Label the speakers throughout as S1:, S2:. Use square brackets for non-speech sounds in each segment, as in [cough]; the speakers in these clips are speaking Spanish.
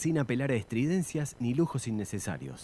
S1: sin apelar a estridencias ni lujos innecesarios.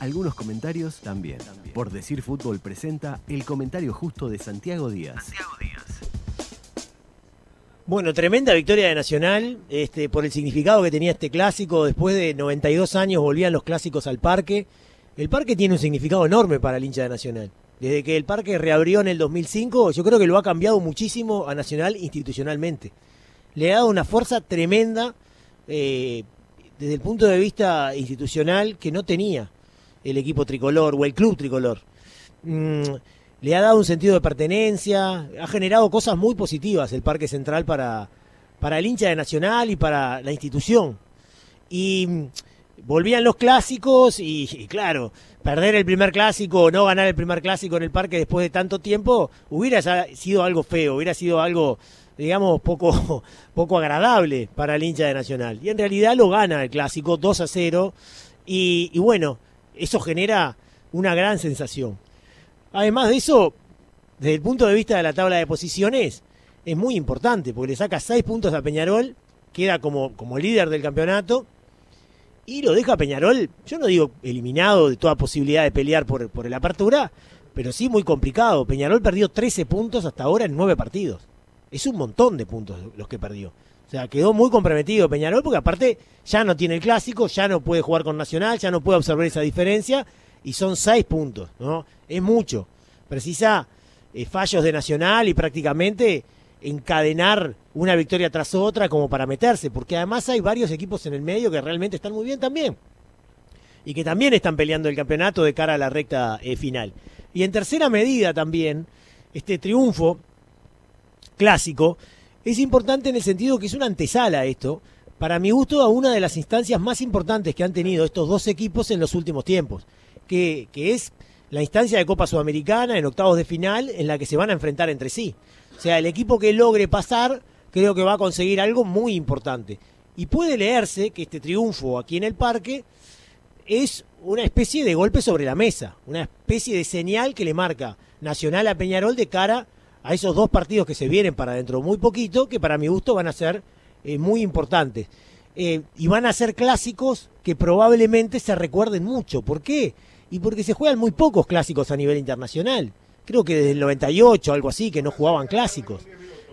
S1: Algunos comentarios también. Por Decir Fútbol presenta el comentario justo de Santiago Díaz.
S2: Bueno, tremenda victoria de Nacional este, por el significado que tenía este clásico. Después de 92 años volvían los clásicos al parque. El parque tiene un significado enorme para el hincha de Nacional. Desde que el parque reabrió en el 2005, yo creo que lo ha cambiado muchísimo a Nacional institucionalmente. Le ha dado una fuerza tremenda eh, desde el punto de vista institucional que no tenía el equipo tricolor o el club tricolor. Mm, le ha dado un sentido de pertenencia, ha generado cosas muy positivas el Parque Central para, para el hincha de Nacional y para la institución. Y mm, volvían los clásicos y, claro, perder el primer clásico o no ganar el primer clásico en el parque después de tanto tiempo hubiera sido algo feo, hubiera sido algo, digamos, poco, [laughs] poco agradable para el hincha de Nacional. Y en realidad lo gana el clásico 2 a 0 y, bueno, eso genera una gran sensación. Además de eso, desde el punto de vista de la tabla de posiciones, es muy importante, porque le saca 6 puntos a Peñarol, queda como, como líder del campeonato, y lo deja Peñarol, yo no digo eliminado de toda posibilidad de pelear por, por la apertura, pero sí muy complicado. Peñarol perdió 13 puntos hasta ahora en 9 partidos. Es un montón de puntos los que perdió. O sea, quedó muy comprometido Peñarol porque aparte ya no tiene el clásico, ya no puede jugar con Nacional, ya no puede observar esa diferencia y son 6 puntos, ¿no? Es mucho. Precisa eh, fallos de Nacional y prácticamente encadenar una victoria tras otra como para meterse, porque además hay varios equipos en el medio que realmente están muy bien también y que también están peleando el campeonato de cara a la recta eh, final. Y en tercera medida también, este triunfo clásico es importante en el sentido que es una antesala esto, para mi gusto, a una de las instancias más importantes que han tenido estos dos equipos en los últimos tiempos, que, que es la instancia de Copa Sudamericana en octavos de final en la que se van a enfrentar entre sí. O sea, el equipo que logre pasar creo que va a conseguir algo muy importante. Y puede leerse que este triunfo aquí en el parque es una especie de golpe sobre la mesa, una especie de señal que le marca Nacional a Peñarol de cara a esos dos partidos que se vienen para dentro muy poquito, que para mi gusto van a ser eh, muy importantes. Eh, y van a ser clásicos que probablemente se recuerden mucho. ¿Por qué? y porque se juegan muy pocos clásicos a nivel internacional. Creo que desde el 98, algo así, que no jugaban clásicos.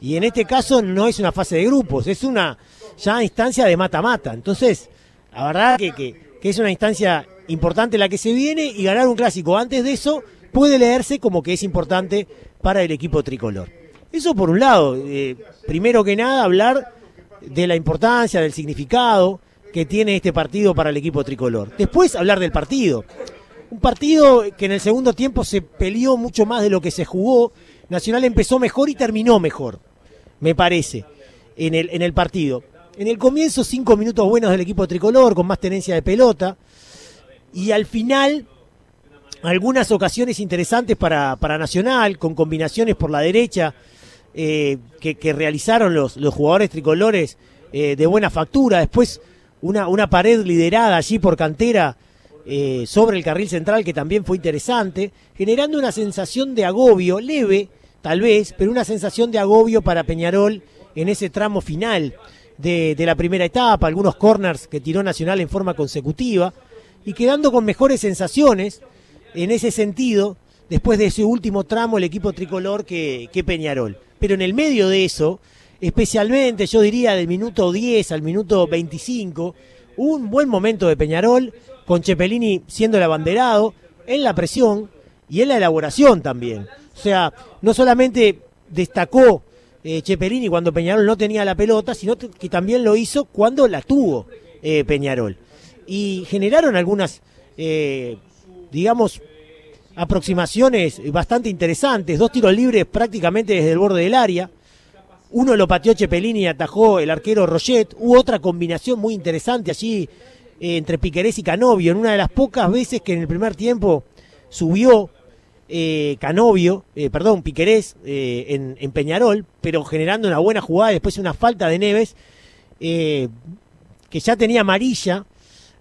S2: Y en este caso no es una fase de grupos, es una ya instancia de mata-mata. Entonces, la verdad que, que, es una instancia importante la que se viene y ganar un clásico antes de eso puede leerse como que es importante para el equipo tricolor. Eso por un lado, eh, primero que nada hablar de la importancia, del significado que tiene este partido para el equipo tricolor. Después hablar del partido. Un partido que en el segundo tiempo se peleó mucho más de lo que se jugó. Nacional empezó mejor y terminó mejor, me parece, en el, en el partido. En el comienzo, cinco minutos buenos del equipo tricolor, con más tenencia de pelota. Y al final, algunas ocasiones interesantes para, para Nacional, con combinaciones por la derecha eh, que, realizaron los, los jugadores tricolores eh, de buena factura. Después, una, una pared liderada allí por cantera eh, sobre el carril central, que también fue interesante, generando una sensación de agobio, leve tal vez, pero una sensación de agobio para Peñarol en ese tramo final de, la primera etapa, algunos corners que tiró Nacional en forma consecutiva, y quedando con mejores sensaciones en ese sentido, después de ese último tramo, el equipo tricolor que, Peñarol. Pero en el medio de eso, especialmente yo diría del minuto 10 al minuto 25, un buen momento de Peñarol, con Chepelini siendo el abanderado, en la presión y en la elaboración también. O sea, no solamente destacó eh, Chepelini cuando Peñarol no tenía la pelota, sino que también lo hizo cuando la tuvo eh, Peñarol. Y generaron algunas, eh, digamos, aproximaciones bastante interesantes, dos tiros libres prácticamente desde el borde del área. Uno lo pateó Chepelini y atajó el arquero Roget. Hubo otra combinación muy interesante allí eh, entre Piquerés y Canovio, en una de las pocas veces que en el primer tiempo subió eh, Canovio, eh, perdón, Piquerés en, en, Peñarol, pero generando una buena jugada y después una falta de Neves, que ya tenía amarilla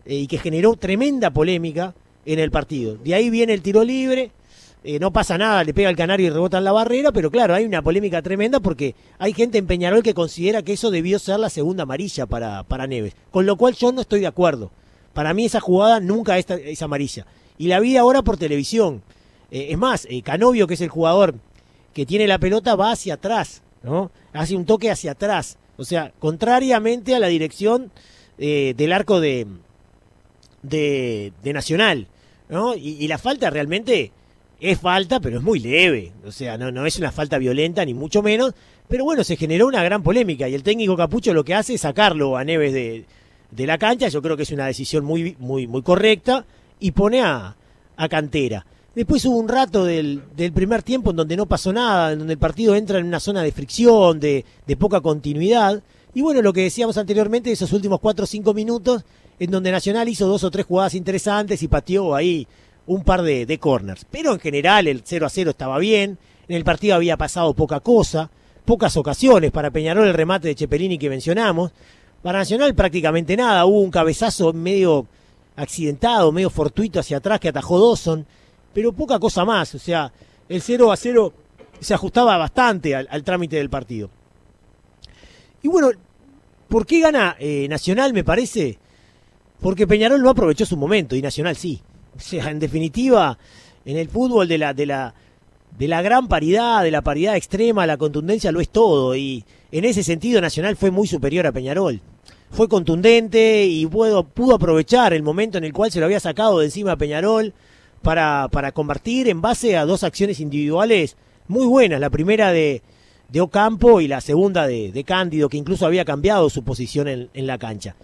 S2: y que generó tremenda polémica en el partido. De ahí viene el tiro libre, eh, no pasa nada, le pega el canario y rebota en la barrera, pero claro, hay una polémica tremenda porque hay gente en Peñarol que considera que eso debió ser la segunda amarilla para, para Neves, con lo cual yo no estoy de acuerdo. Para mí esa jugada nunca es, es amarilla. Y la vi ahora por televisión. Eh, es más, eh, Canovio, que es el jugador que tiene la pelota, va hacia atrás, ¿no? Hace un toque hacia atrás. O sea, contrariamente a la dirección del arco de, de, Nacional, ¿no? Y, la falta realmente es falta, pero es muy leve. O sea, no, no es una falta violenta, ni mucho menos. Pero bueno, se generó una gran polémica y el técnico Capucho lo que hace es sacarlo a Neves de, de la cancha. Yo creo que es una decisión muy, muy, muy correcta y pone a, a Cantera. Después hubo un rato del, del, primer tiempo en donde no pasó nada, en donde el partido entra en una zona de fricción, de, de poca continuidad. Y bueno, lo que decíamos anteriormente, esos últimos cuatro o cinco minutos, en donde Nacional hizo dos o tres jugadas interesantes y pateó ahí un par de, de corners. Pero en general el 0 a 0 estaba bien, en el partido había pasado poca cosa, pocas ocasiones para Peñarol el remate de Chepelini que mencionamos. Para Nacional prácticamente nada, hubo un cabezazo medio accidentado, medio fortuito hacia atrás que atajó Dawson pero poca cosa más. O sea, el 0 a 0 se ajustaba bastante al, trámite del partido. Y bueno, ¿por qué gana eh, Nacional, me parece? Porque Peñarol no aprovechó su momento y Nacional sí. O sea, en definitiva, en el fútbol de la, de la, de la gran paridad, de la paridad extrema, la contundencia lo es todo. Y en ese sentido Nacional fue muy superior a Peñarol. Fue contundente y pudo, pudo aprovechar el momento en el cual se lo había sacado de encima a Peñarol para, para convertir en base a dos acciones individuales muy buenas. La primera de, de Ocampo y la segunda de, de Cándido, que incluso había cambiado su posición en, en la cancha.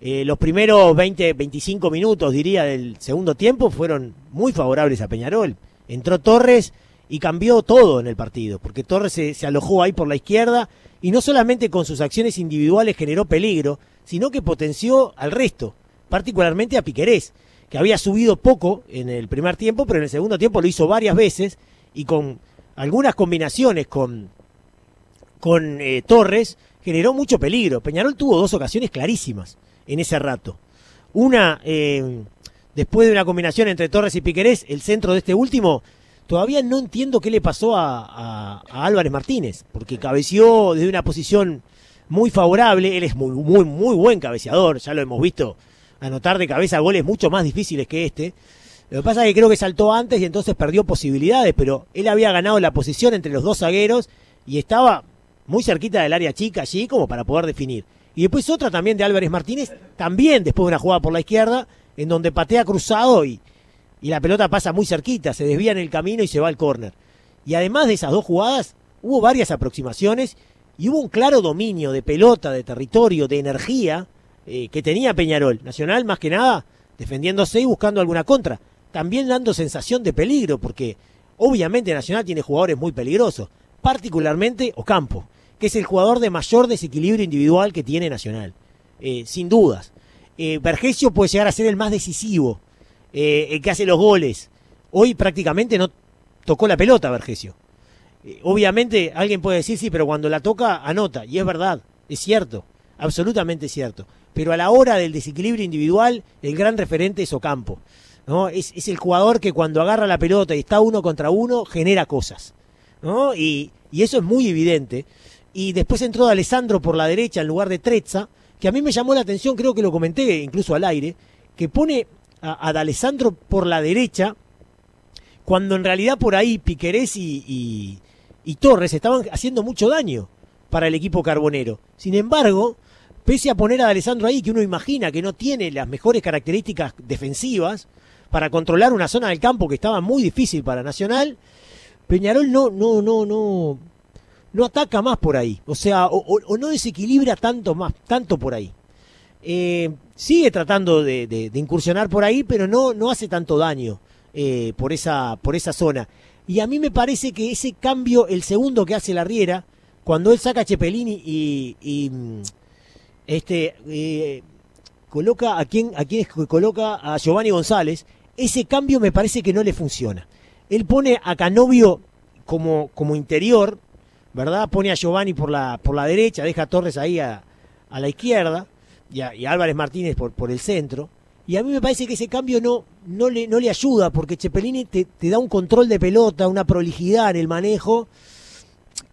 S2: Eh, los primeros 20, 25 minutos, diría, del segundo tiempo fueron muy favorables a Peñarol. Entró Torres y cambió todo en el partido, porque Torres se, alojó ahí por la izquierda y no solamente con sus acciones individuales generó peligro, sino que potenció al resto, particularmente a Piquerés, que había subido poco en el primer tiempo, pero en el segundo tiempo lo hizo varias veces y con algunas combinaciones con, con eh, Torres generó mucho peligro. Peñarol tuvo dos ocasiones clarísimas en ese rato. Una, eh, después de una combinación entre Torres y Piquerés, el centro de este último, todavía no entiendo qué le pasó a, a, a Álvarez Martínez, porque cabeció desde una posición muy favorable, él es muy, muy, muy buen cabeceador, ya lo hemos visto anotar de cabeza goles mucho más difíciles que este. Lo que pasa es que creo que saltó antes y entonces perdió posibilidades, pero él había ganado la posición entre los dos zagueros y estaba muy cerquita del área chica allí como para poder definir. Y después otra también de Álvarez Martínez, también después de una jugada por la izquierda, en donde patea cruzado y, y la pelota pasa muy cerquita, se desvía en el camino y se va al córner. Y además de esas dos jugadas, hubo varias aproximaciones y hubo un claro dominio de pelota, de territorio, de energía eh, que tenía Peñarol. Nacional, más que nada, defendiéndose y buscando alguna contra. También dando sensación de peligro, porque obviamente Nacional tiene jugadores muy peligrosos, particularmente Ocampo, que es el jugador de mayor desequilibrio individual que tiene Nacional, eh, sin dudas. Eh, puede llegar a ser el más decisivo, eh, el que hace los goles. Hoy prácticamente no tocó la pelota Vergesio. Eh, obviamente alguien puede decir, sí, pero cuando la toca, anota. Y es verdad, es cierto, absolutamente cierto pero a la hora del desequilibrio individual, el gran referente es Ocampo. ¿no? Es, es el jugador que cuando agarra la pelota y está uno contra uno, genera cosas. ¿no? Y, y eso es muy evidente. Y después entró Alessandro por la derecha en lugar de Trezza, que a mí me llamó la atención, creo que lo comenté incluso al aire, que pone a, a Alessandro por la derecha, cuando en realidad por ahí Piquerés y, y, Torres estaban haciendo mucho daño para el equipo carbonero. Sin embargo, pese a poner a Alessandro ahí, que uno imagina que no tiene las mejores características defensivas para controlar una zona del campo que estaba muy difícil para Nacional, Peñarol no, no, no, no, no ataca más por ahí, o sea, o, no desequilibra tanto más, tanto por ahí. Eh, sigue tratando de, incursionar por ahí, pero no, no hace tanto daño eh, por, esa, por esa zona. Y a mí me parece que ese cambio, el segundo que hace la Riera, cuando él saca a Chepelini y, y, este eh, coloca a quién a coloca a Giovanni González, ese cambio me parece que no le funciona. Él pone a Canovio como, como interior, ¿verdad? Pone a Giovanni por la, por la derecha, deja a Torres ahí a, a la izquierda y, a, Álvarez Martínez por, por el centro. Y a mí me parece que ese cambio no, no le, no le ayuda, porque Cepelini te, te da un control de pelota, una prolijidad en el manejo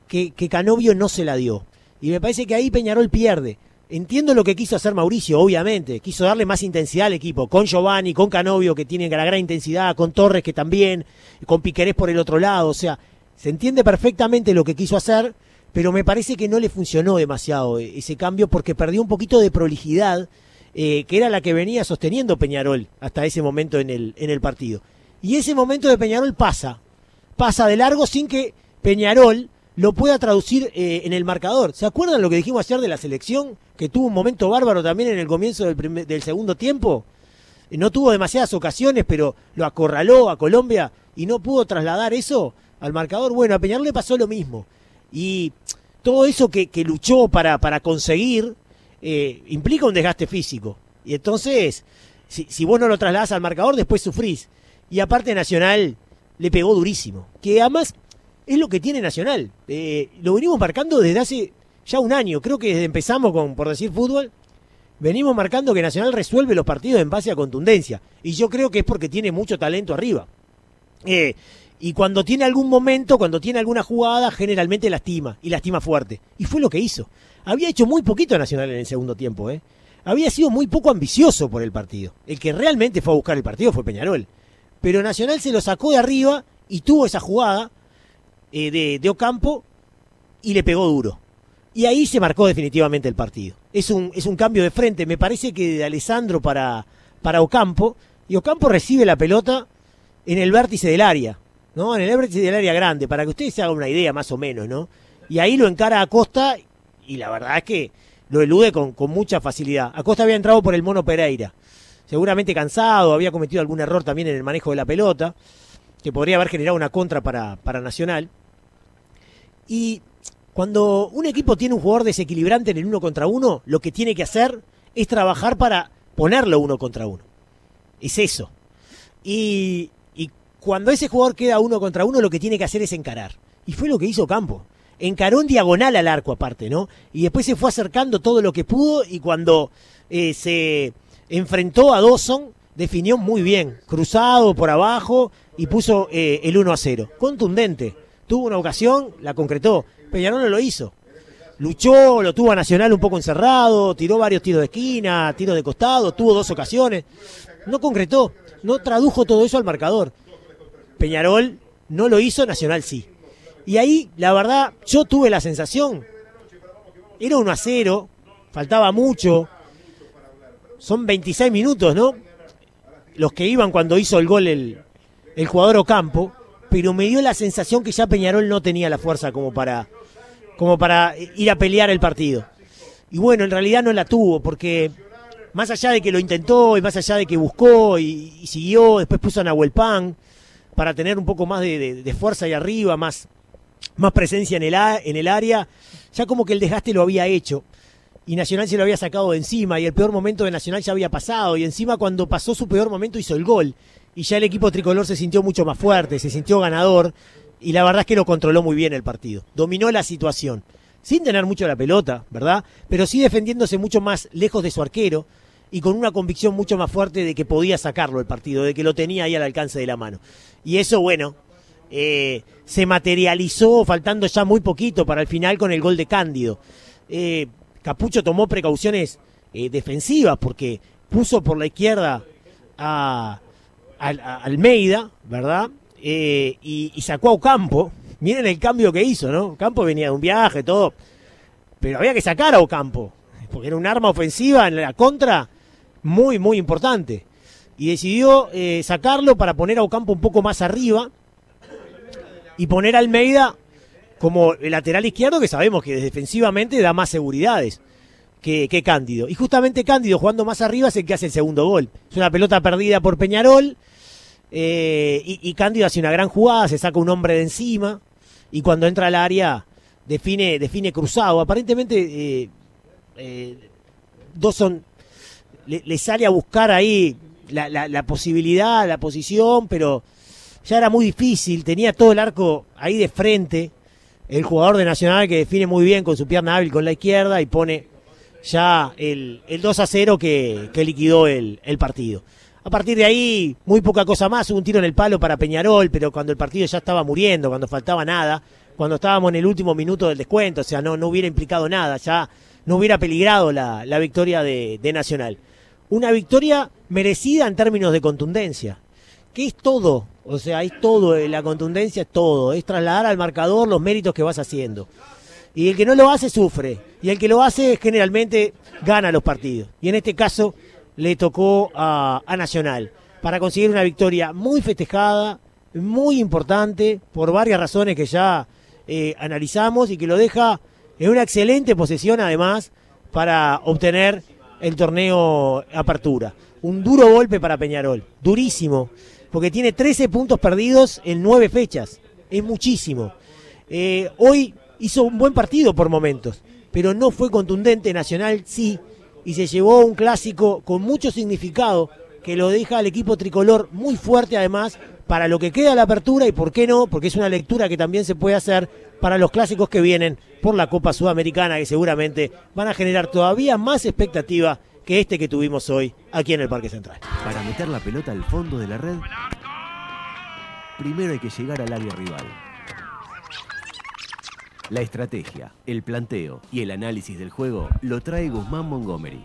S2: que, que Canovio no se la dio. Y me parece que ahí Peñarol pierde. Entiendo lo que quiso hacer Mauricio, obviamente. Quiso darle más intensidad al equipo. Con Giovanni, con Canovio, que tienen la gran intensidad, con Torres, que también, con Piquerés por el otro lado. O sea, se entiende perfectamente lo que quiso hacer, pero me parece que no le funcionó demasiado eh, ese cambio porque perdió un poquito de prolijidad, eh, que era la que venía sosteniendo Peñarol hasta ese momento en el, en el partido. Y ese momento de Peñarol pasa. Pasa de largo sin que Peñarol lo pueda traducir eh, en el marcador. ¿Se acuerdan lo que dijimos ayer de la selección? Que tuvo un momento bárbaro también en el comienzo del, del segundo tiempo. No tuvo demasiadas ocasiones, pero lo acorraló a Colombia y no pudo trasladar eso al marcador. Bueno, a Peñarol le pasó lo mismo. Y todo eso que, luchó para, para conseguir eh, implica un desgaste físico. Y entonces, si, si vos no lo trasladás al marcador, después sufrís. Y aparte Nacional le pegó durísimo. Que además es lo que tiene Nacional. Eh, lo venimos marcando desde hace ya un año. Creo que empezamos con, por decir fútbol, venimos marcando que Nacional resuelve los partidos en base a contundencia. Y yo creo que es porque tiene mucho talento arriba. Eh, y cuando tiene algún momento, cuando tiene alguna jugada, generalmente lastima. Y lastima fuerte. Y fue lo que hizo. Había hecho muy poquito Nacional en el segundo tiempo. ¿eh? Había sido muy poco ambicioso por el partido. El que realmente fue a buscar el partido fue Peñarol. Pero Nacional se lo sacó de arriba y tuvo esa jugada eh, de, de, Ocampo y le pegó duro. Y ahí se marcó definitivamente el partido. Es un, es un cambio de frente, me parece que de Alessandro para, para Ocampo, y Ocampo recibe la pelota en el vértice del área, ¿no? En el vértice del área grande, para que ustedes se hagan una idea más o menos, ¿no? Y ahí lo encara a Costa, y la verdad es que lo elude con, con mucha facilidad. Acosta había entrado por el Mono Pereira, seguramente cansado, había cometido algún error también en el manejo de la pelota, que podría haber generado una contra para, para Nacional. Y cuando un equipo tiene un jugador desequilibrante en el uno contra uno, lo que tiene que hacer es trabajar para ponerlo uno contra uno. Es eso. Y cuando ese jugador queda uno contra uno, lo que tiene que hacer es encarar. Y fue lo que hizo Campo. Encaró en diagonal al arco aparte, ¿no? Y después se fue acercando todo lo que pudo y cuando eh, se enfrentó a Dawson, definió muy bien, cruzado por abajo y puso eh, el 1 a 0. Contundente. Tuvo una ocasión, la concretó. Peñarol no lo hizo. Luchó, lo tuvo a Nacional un poco encerrado, tiró varios tiros de esquina, tiros de costado, tuvo dos ocasiones. No concretó, no tradujo todo eso al marcador. Peñarol no lo hizo, Nacional sí. Y ahí, la verdad, yo tuve la sensación, era 1 a 0, faltaba mucho, son 26 minutos, ¿no? Los que iban cuando hizo el gol el, el jugador Ocampo, pero me dio la sensación que ya Peñarol no tenía la fuerza como para, como para ir a pelear el partido. Y bueno, en realidad no la tuvo, porque más allá de que lo intentó y más allá de que buscó y, siguió, después puso a Nahuel Pan para tener un poco más de, fuerza ahí arriba, más, más presencia en el, en el área, ya como que el desgaste lo había hecho. Y Nacional se lo había sacado de encima y el peor momento de Nacional ya había pasado y encima cuando pasó su peor momento hizo el gol y ya el equipo tricolor se sintió mucho más fuerte, se sintió ganador y la verdad es que lo controló muy bien el partido. Dominó la situación, sin tener mucho la pelota, ¿verdad? Pero sí defendiéndose mucho más lejos de su arquero y con una convicción mucho más fuerte de que podía sacarlo el partido, de que lo tenía ahí al alcance de la mano. Y eso, bueno, eh, se materializó faltando ya muy poquito para el final con el gol de Cándido. Eh, Capucho tomó precauciones eh, defensivas porque puso por la izquierda a al, a Almeida, ¿verdad? Y, y, sacó a Ocampo. Miren el cambio que hizo, ¿no? Ocampo venía de un viaje, todo. Pero había que sacar a Ocampo, porque era un arma ofensiva en la contra muy, muy importante. Y decidió eh, sacarlo para poner a Ocampo un poco más arriba y poner a Almeida como el lateral izquierdo, que sabemos que defensivamente da más seguridades que, que Cándido. Y justamente Cándido jugando más arriba es el que hace el segundo gol. Es una pelota perdida por Peñarol eh, y, Cándido hace una gran jugada, se saca un hombre de encima y cuando entra al área define, define cruzado. Aparentemente eh, eh, Dawson le, le, sale a buscar ahí la, la, la, posibilidad, la posición, pero ya era muy difícil, tenía todo el arco ahí de frente. El jugador de Nacional que define muy bien con su pierna hábil con la izquierda y pone ya el, el 2 a 0 que, liquidó el, partido. A partir de ahí, muy poca cosa más, hubo un tiro en el palo para Peñarol, pero cuando el partido ya estaba muriendo, cuando faltaba nada, cuando estábamos en el último minuto del descuento, o sea, no, hubiera implicado nada, ya no hubiera peligrado la, victoria de Nacional. Una victoria merecida en términos de contundencia, que es todo, o sea, es todo, eh, la contundencia es todo, es trasladar al marcador los méritos que vas haciendo. Y el que no lo hace sufre, y el que lo hace generalmente gana los partidos. Y en este caso le tocó a, a Nacional para conseguir una victoria muy festejada, muy importante, por varias razones que ya eh, analizamos y que lo deja en una excelente posesión además para obtener el torneo Apertura. Un duro golpe para Peñarol, durísimo, porque tiene 13 puntos perdidos en 9 fechas, es muchísimo. Eh, hoy hizo un buen partido por momentos, pero no fue contundente, Nacional sí, y se llevó un clásico con mucho significado que lo deja al equipo tricolor muy fuerte además para lo que queda la apertura y por qué no, porque es una lectura que también se puede hacer para los clásicos que vienen por la Copa Sudamericana que seguramente van a generar todavía más expectativa que este que tuvimos hoy aquí en el Parque Central.
S1: Para meter la pelota al fondo de la red, primero hay que llegar al área rival. La estrategia, el planteo y el análisis del juego lo trae Guzmán Montgomery.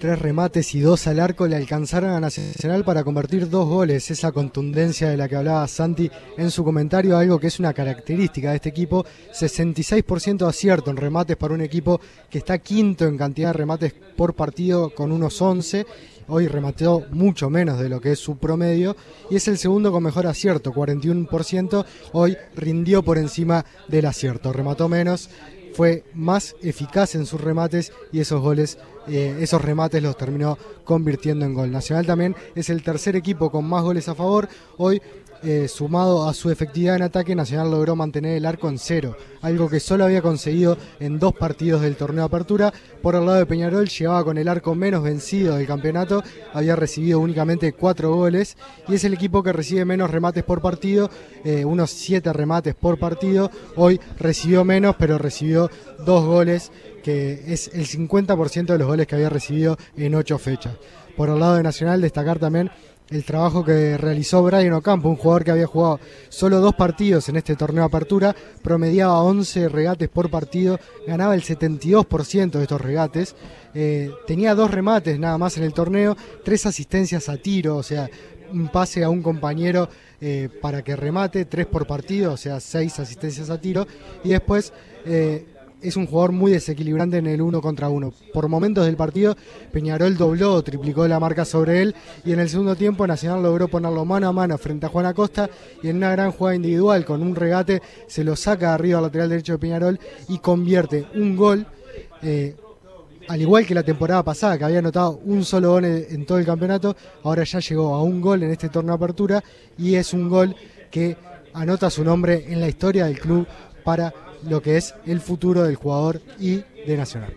S3: Tres remates y dos al arco le alcanzaron a Nacional para convertir dos goles. Esa contundencia de la que hablaba Santi en su comentario, algo que es una característica de este equipo. 66% de acierto en remates para un equipo que está quinto en cantidad de remates por partido con unos 11. Hoy remató mucho menos de lo que es su promedio y es el segundo con mejor acierto, 41%. Hoy rindió por encima del acierto, remató menos fue más eficaz en sus remates y esos goles, eh, esos remates los terminó convirtiendo en gol. Nacional también es el tercer equipo con más goles a favor. Hoy eh, sumado a su efectividad en ataque, Nacional logró mantener el arco en cero, algo que solo había conseguido en dos partidos del torneo de apertura. Por el lado de Peñarol, llegaba con el arco menos vencido del campeonato, había recibido únicamente cuatro goles y es el equipo que recibe menos remates por partido, eh, unos siete remates por partido. Hoy recibió menos, pero recibió dos goles, que es el 50% de los goles que había recibido en ocho fechas. Por el lado de Nacional, destacar también el trabajo que realizó Brian Ocampo, un jugador que había jugado solo dos partidos en este torneo de apertura, promediaba 11 regates por partido, ganaba el 72% de estos regates, eh, tenía dos remates nada más en el torneo, tres asistencias a tiro, o sea, un pase a un compañero eh, para que remate, tres por partido, o sea, seis asistencias a tiro, y después... Eh, es un jugador muy desequilibrante en el uno contra uno. Por momentos del partido, Peñarol dobló o triplicó la marca sobre él y en el segundo tiempo Nacional logró ponerlo mano a mano frente a Juan Acosta y en una gran jugada individual con un regate se lo saca arriba al lateral derecho de Peñarol y convierte un gol. Eh, al igual que la temporada pasada, que había anotado un solo gol en todo el campeonato, ahora ya llegó a un gol en este torneo de apertura y es un gol que anota su nombre en la historia del club para lo que es el futuro del jugador y de Nacional.